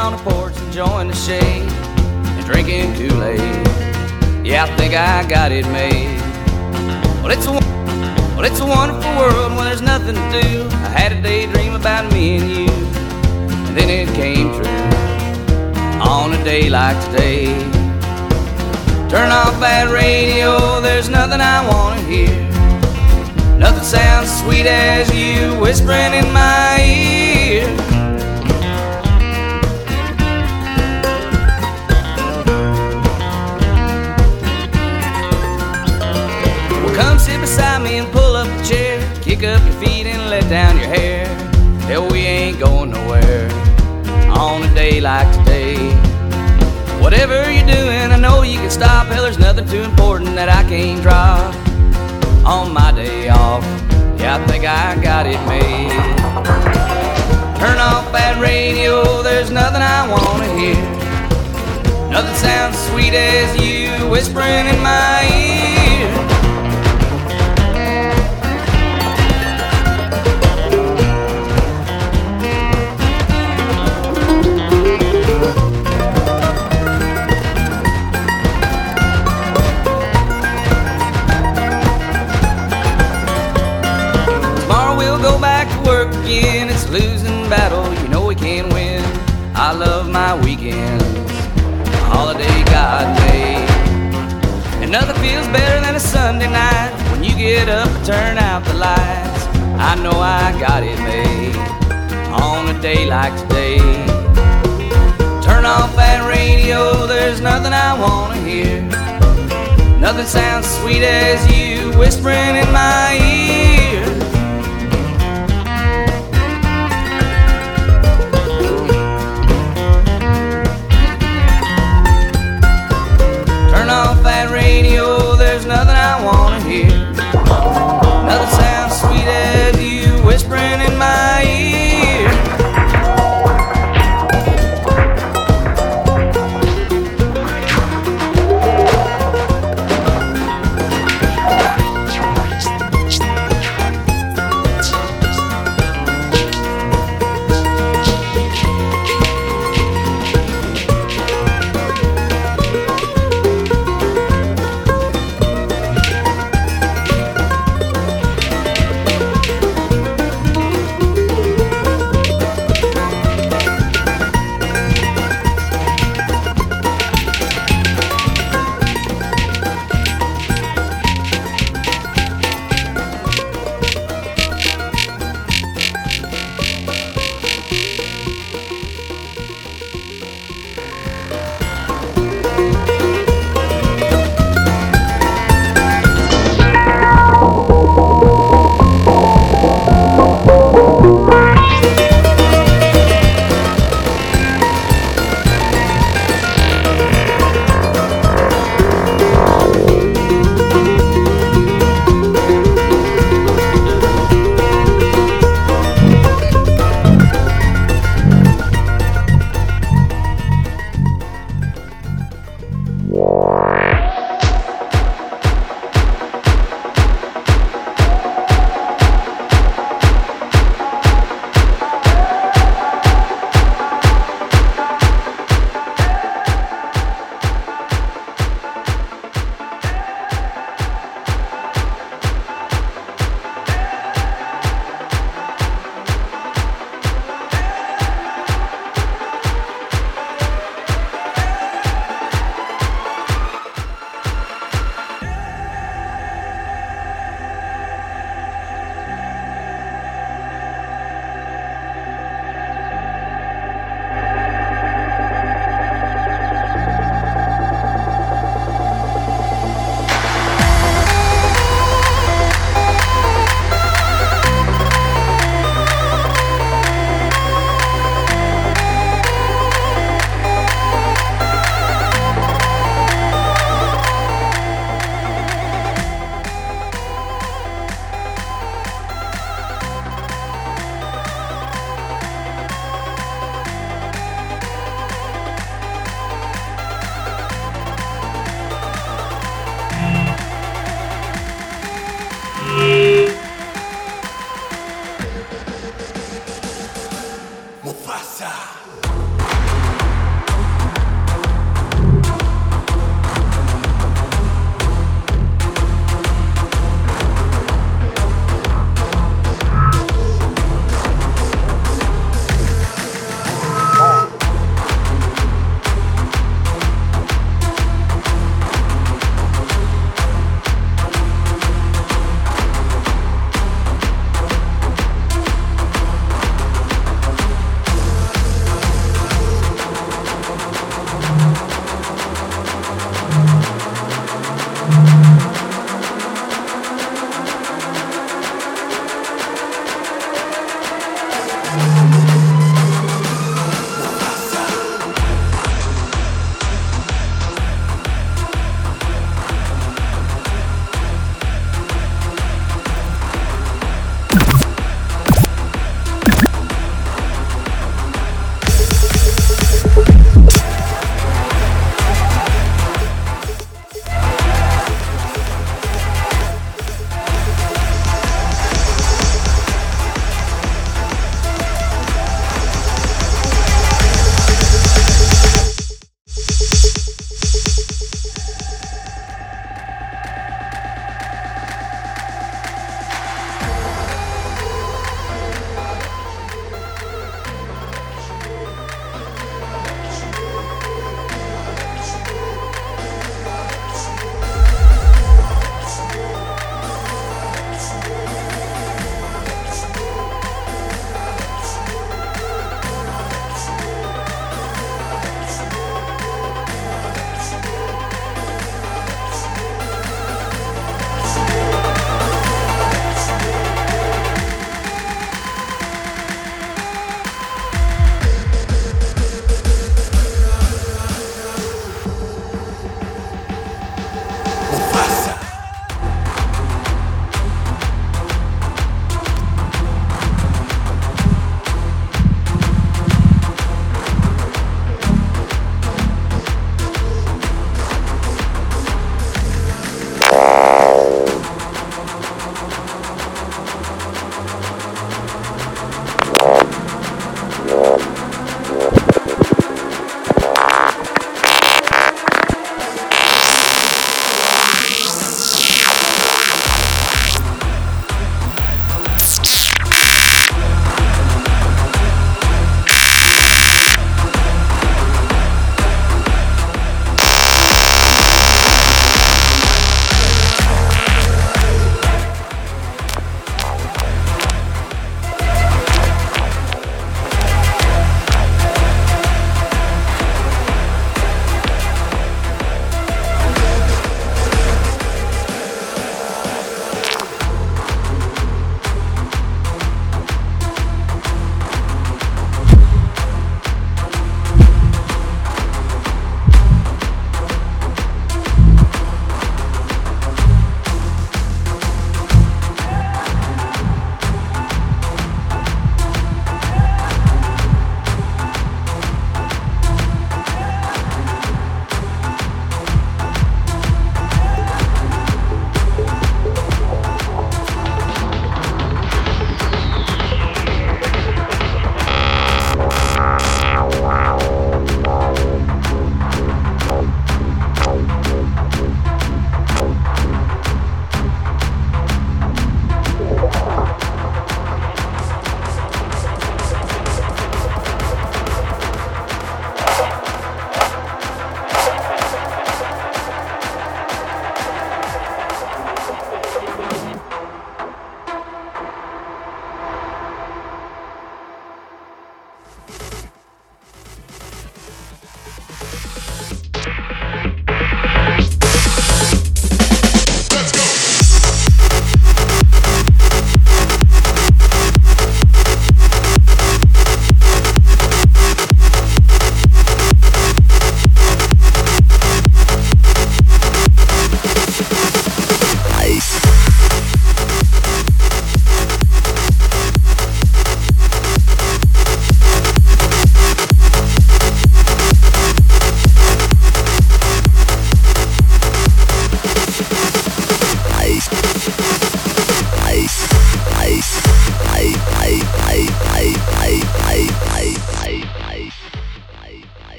on the porch enjoying the shade and drinking Kool-Aid. Yeah, I think I got it made. Well, it's a well, it's a wonderful world when there's nothing to do. I had a daydream about me and you, and then it came true on a day like today. Turn off that radio, there's nothing I wanna hear. Nothing sounds sweet as you whispering in my ear. Me and pull up a chair. Kick up your feet and let down your hair. Hell, we ain't going nowhere on a day like today. Whatever you're doing, I know you can stop. Hell, there's nothing too important that I can't drop on my day off. Yeah, I think I got it made. Turn off that radio, there's nothing I wanna hear. Nothing sounds sweet as you whispering in my ear. My weekends, holiday God made. And nothing feels better than a Sunday night when you get up and turn out the lights. I know I got it made on a day like today. Turn off that radio, there's nothing I wanna hear. Nothing sounds sweet as you whispering in my ear.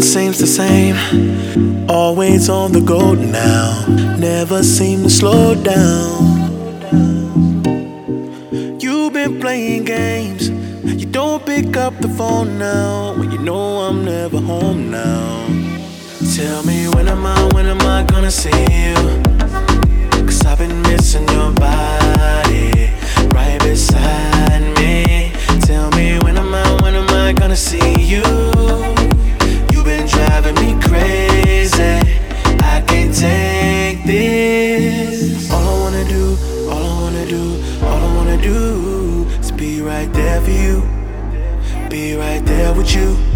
Nothing seems the same. Always on the go now. Never seem to slow down. You've been playing games. You don't pick up the phone now. When you know I'm never home now. Tell me when am I, when am I gonna see you? Cause I've been missing your body right beside me. Tell me when am I, when am I gonna see you? Right there with you.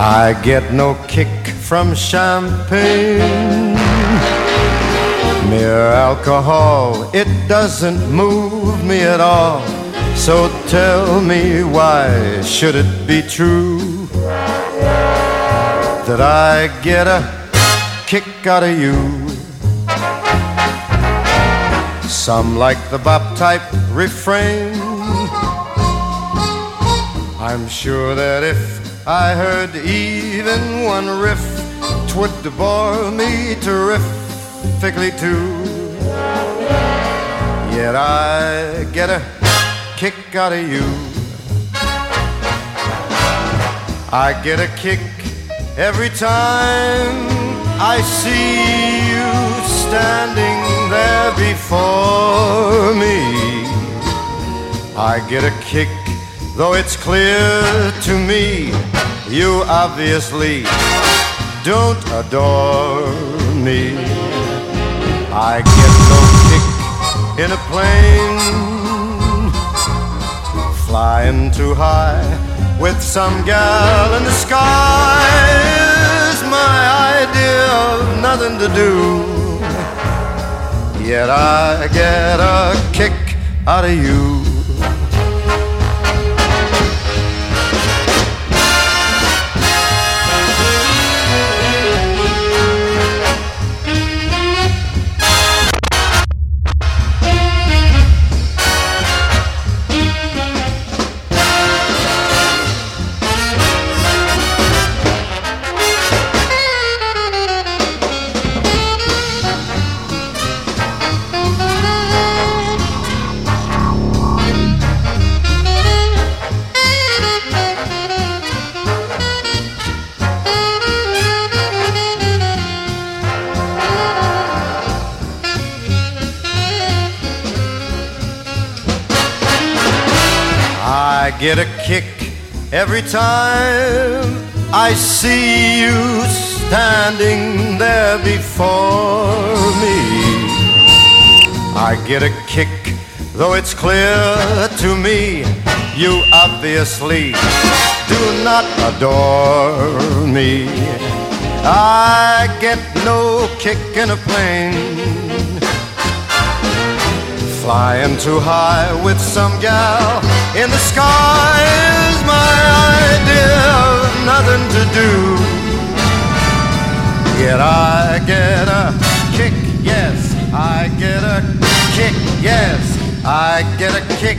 I get no kick from champagne. Mere alcohol, it doesn't move me at all. So tell me why should it be true that I get a kick out of you? Some like the bop type refrain. I'm sure that if I heard even one riff, twould bore me terrifically too. Yet I get a kick out of you. I get a kick every time I see you standing there before me. I get a kick Though it's clear to me you obviously don't adore me. I get no kick in a plane flying too high with some gal in the sky is my idea of nothing to do. Yet I get a kick out of you. Get a kick every time I see you standing there before me. I get a kick, though it's clear to me you obviously do not adore me. I get no kick in a plane Flying too high with some gal in the sky is my idea of nothing to do. Yet I get a kick, yes, I get a kick, yes, I get a kick.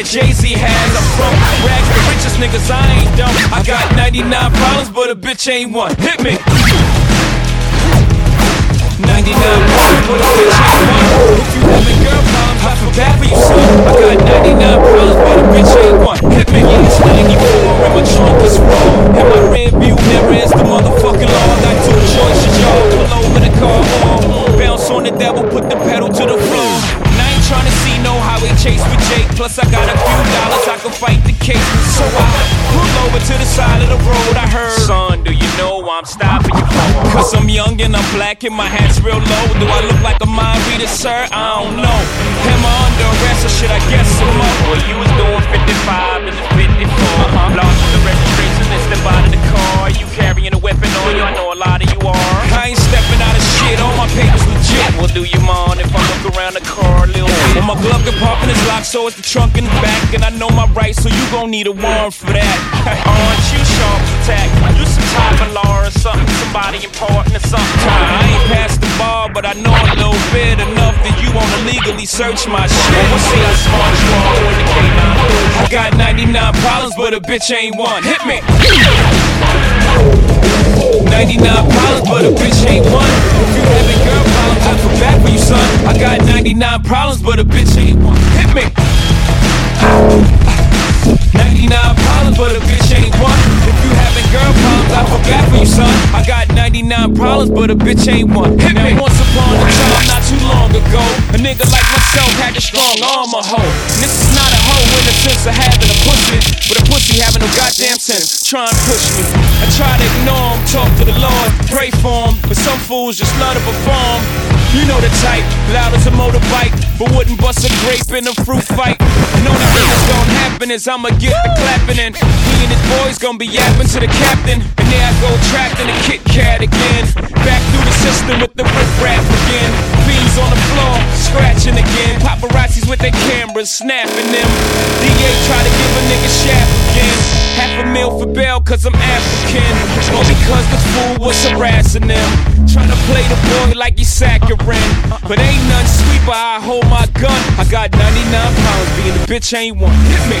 that Jay-Z has. I'm from rags, the richest niggas, I ain't dumb. I got 99 problems, but a bitch ain't one. Hit me. 99 problems, but a bitch ain't one. If you having girl problems, and I'm black and my hat's real low. Do I look like a mind reader, sir? I don't know. Am I under arrest or should I guess some more? Well, you was doing 55 and it's 54. Uh-huh. Lost the registration and step out of the car. You carrying a weapon on you? I know a lot of you are. I ain't stepping out of shit, all my papers legit. Well, do you mind if I look around the car a little well, my glove compartment is locked, so it's the trunk in the back. And I know my rights, so you gon' need a warrant for that. Aren't you sharp attack? You some type of law or something, somebody important or something. I ain't passed the bar, but I know a little bit enough that you wanna legally search my shit. We'll see how smart you are with the K9. I got 99 problems, but a bitch ain't one. Hit me. 99 problems, but a bitch ain't one. If you having girl problems, I feel bad for you, son. I got 99 problems, but a bitch ain't one. Hit me. 99 problems, but a bitch ain't one. If you having girl problems, I feel bad for you, son. I got 99 problems, but a bitch ain't one. Hit now, me. once upon a time, not too long ago, a nigga like myself had a strong arm, a hoe. And this is not a hoe in the sense of having a pussy, but a pussy having no goddamn sense. Try and push me. I try to ignore him, talk to the Lord, pray for him, but some fools just love to perform. You know the type, loud as a motorbike, but wouldn't bust a grape in a fruit fight. You know that what's gonna happen is I'ma get the clapping and he and his boys gonna be yapping to the captain. I go tracking the Kit Kat again. Back through the system with the rip rap again. Beans on the floor, scratching again. Paparazzis with their cameras, snapping them. DA try to give a nigga shaft again. Half a meal for bail cause I'm African. All because the fool was harassing them. Trying to play the boy like he's saccharine. But ain't none sweeper, I hold my gun. I got 99 pounds, being the bitch ain't one. Hit me.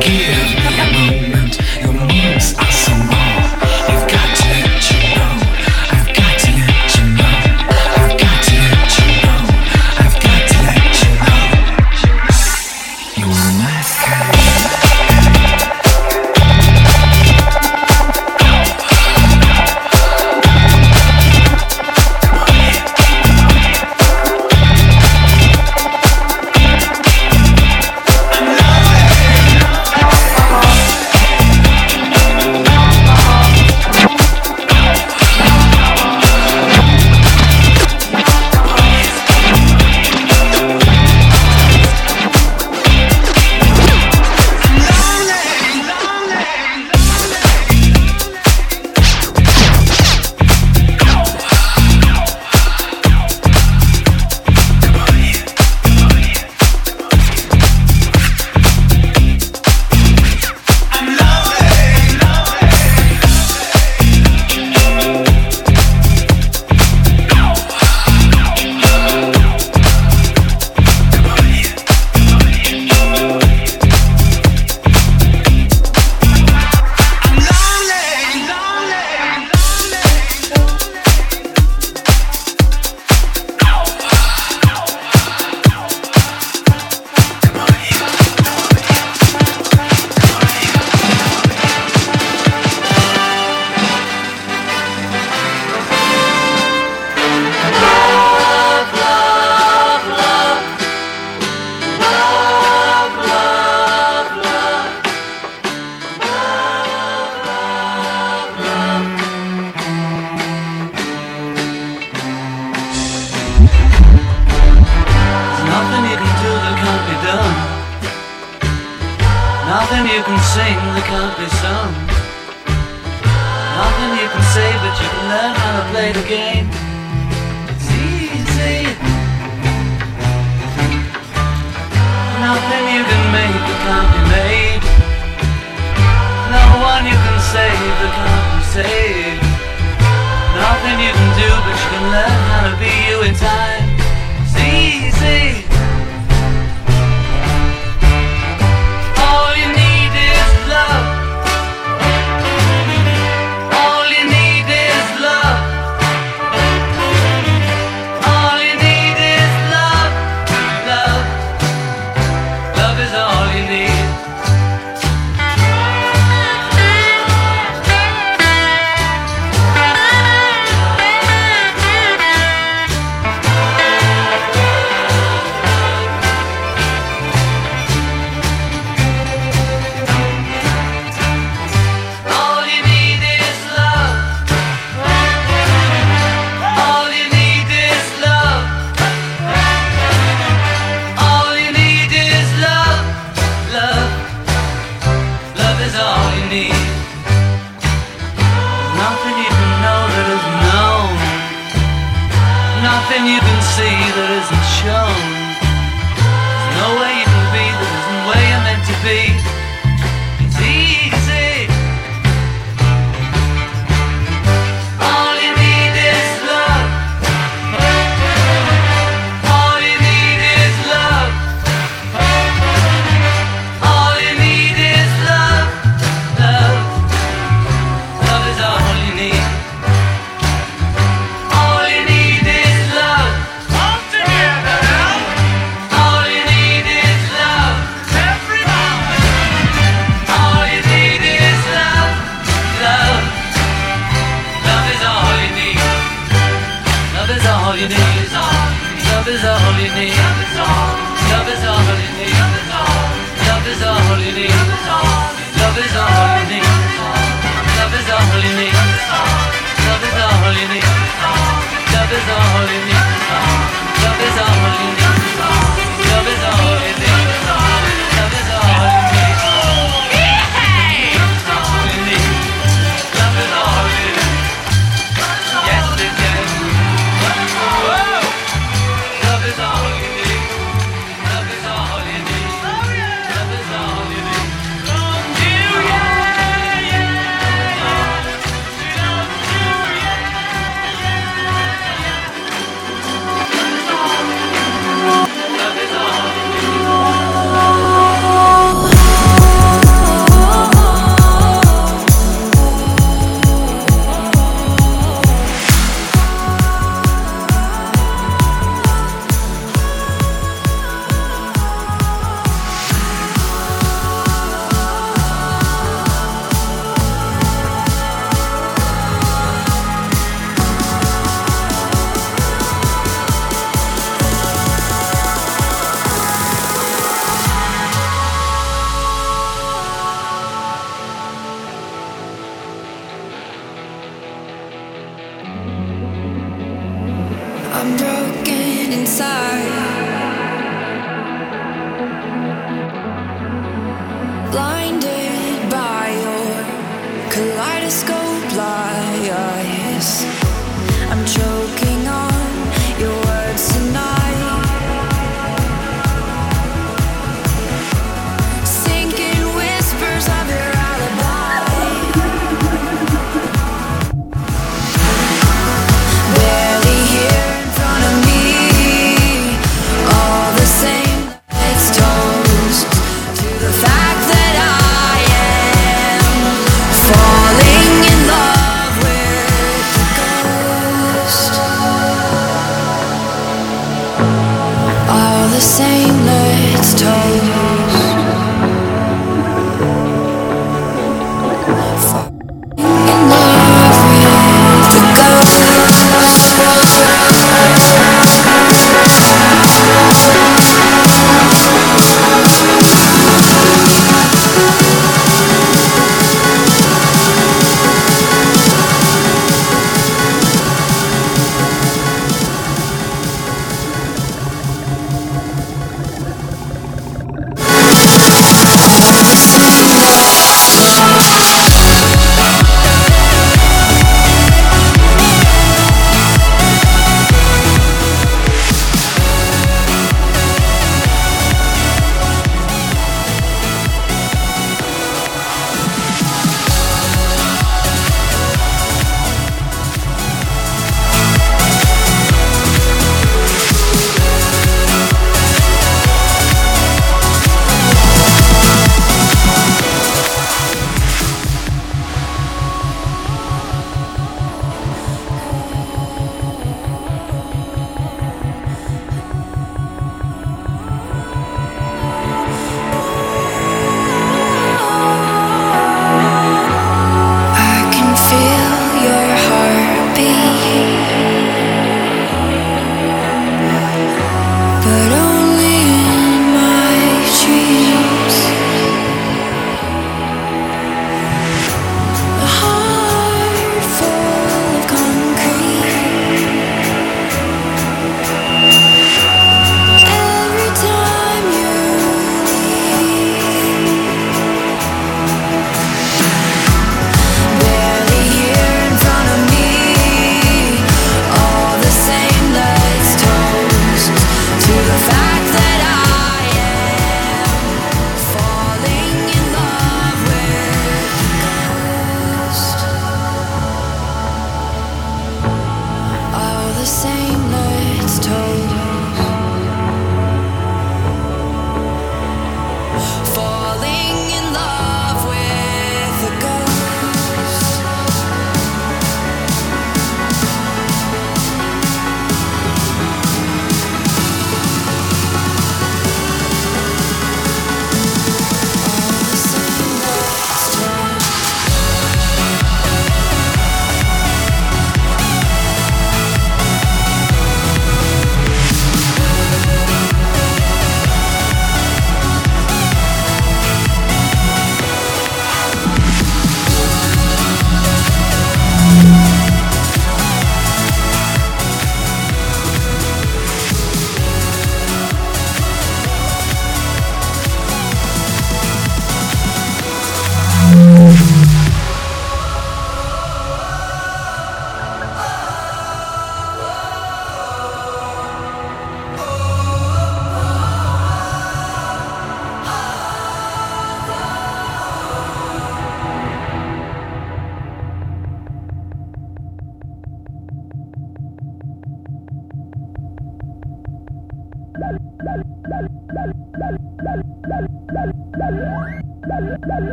Give.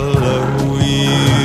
color.